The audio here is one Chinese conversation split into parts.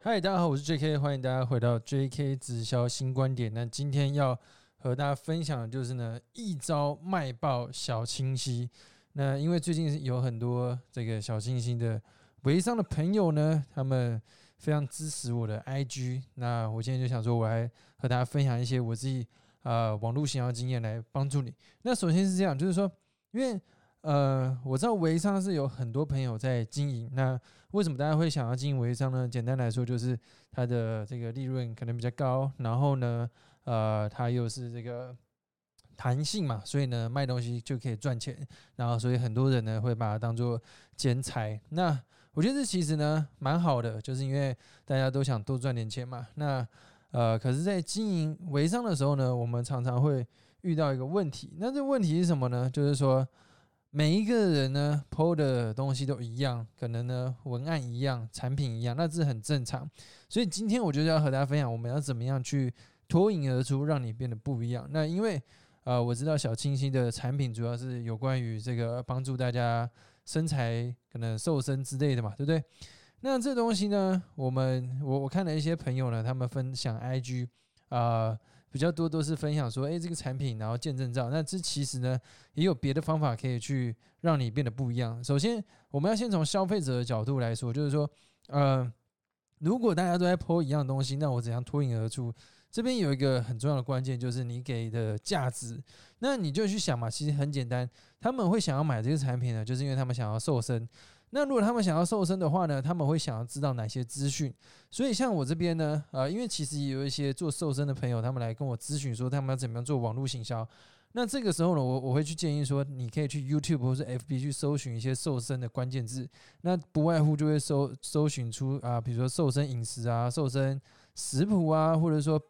嗨，大家好，我是 J.K，欢迎大家回到 J.K 直销新观点。那今天要和大家分享的就是呢，一招卖爆小清晰。那因为最近有很多这个小清新的微商的朋友呢，他们非常支持我的 I.G。那我今天就想说，我来和大家分享一些我自己啊网络营销经验来帮助你。那首先是这样，就是说，因为呃，我知道微商是有很多朋友在经营。那为什么大家会想要经营微商呢？简单来说，就是它的这个利润可能比较高，然后呢，呃，它又是这个弹性嘛，所以呢，卖东西就可以赚钱。然后，所以很多人呢会把它当做兼财。那我觉得这其实呢蛮好的，就是因为大家都想多赚点钱嘛。那呃，可是，在经营微商的时候呢，我们常常会遇到一个问题。那这问题是什么呢？就是说。每一个人呢，PO 的东西都一样，可能呢文案一样，产品一样，那是很正常。所以今天我就要和大家分享，我们要怎么样去脱颖而出，让你变得不一样。那因为呃，我知道小清新的产品主要是有关于这个帮助大家身材可能瘦身之类的嘛，对不对？那这东西呢，我们我我看了一些朋友呢，他们分享 IG 啊。比较多都是分享说，哎，这个产品，然后见证照。那这其实呢，也有别的方法可以去让你变得不一样。首先，我们要先从消费者的角度来说，就是说，呃，如果大家都在抛一样东西，那我怎样脱颖而出？这边有一个很重要的关键，就是你给的价值。那你就去想嘛，其实很简单，他们会想要买这个产品呢，就是因为他们想要瘦身。那如果他们想要瘦身的话呢，他们会想要知道哪些资讯？所以像我这边呢，啊，因为其实也有一些做瘦身的朋友，他们来跟我咨询说，他们要怎么样做网络行销。那这个时候呢，我我会去建议说，你可以去 YouTube 或是 FB 去搜寻一些瘦身的关键字，那不外乎就会搜搜寻出啊，比如说瘦身饮食啊、瘦身食谱啊，或者说。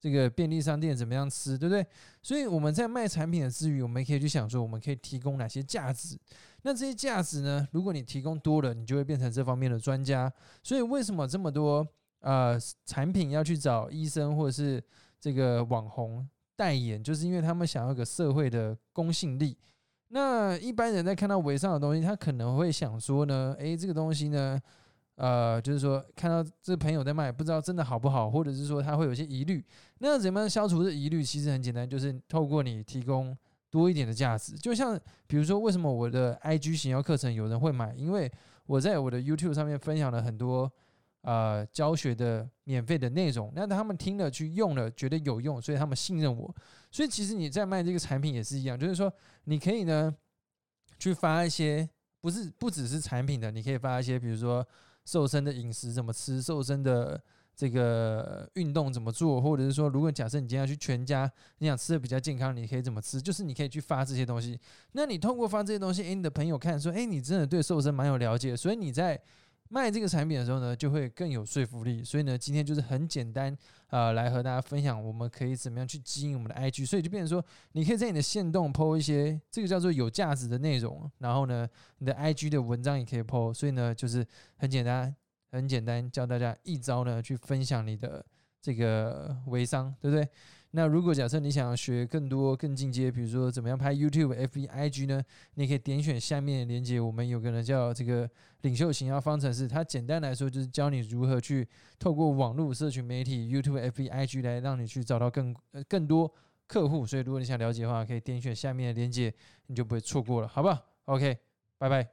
这个便利商店怎么样吃，对不对？所以我们在卖产品的之余，我们可以去想说，我们可以提供哪些价值？那这些价值呢？如果你提供多了，你就会变成这方面的专家。所以为什么这么多呃产品要去找医生或者是这个网红代言？就是因为他们想要个社会的公信力。那一般人在看到微商的东西，他可能会想说呢，诶，这个东西呢？呃，就是说看到这朋友在卖，不知道真的好不好，或者是说他会有些疑虑。那怎么样消除这疑虑？其实很简单，就是透过你提供多一点的价值。就像比如说，为什么我的 IG 型销课程有人会买？因为我在我的 YouTube 上面分享了很多呃教学的免费的内容，那他们听了去用了，觉得有用，所以他们信任我。所以其实你在卖这个产品也是一样，就是说你可以呢去发一些，不是不只是产品的，你可以发一些，比如说。瘦身的饮食怎么吃？瘦身的这个运动怎么做？或者是说，如果假设你今天要去全家，你想吃的比较健康，你可以怎么吃？就是你可以去发这些东西。那你通过发这些东西，诶，你的朋友看说，诶，你真的对瘦身蛮有了解，所以你在。卖这个产品的时候呢，就会更有说服力。所以呢，今天就是很简单啊，来和大家分享我们可以怎么样去经营我们的 IG。所以就变成说，你可以在你的线动 PO 一些这个叫做有价值的内容，然后呢，你的 IG 的文章也可以 PO。所以呢，就是很简单，很简单，教大家一招呢，去分享你的。这个微商对不对？那如果假设你想要学更多更进阶，比如说怎么样拍 YouTube、FBIG 呢？你可以点选下面的链接，我们有个人叫这个领袖型销方程式，它简单来说就是教你如何去透过网络社群媒体 YouTube、FBIG 来让你去找到更呃更多客户。所以如果你想了解的话，可以点选下面的链接，你就不会错过了，好不好？OK，拜拜。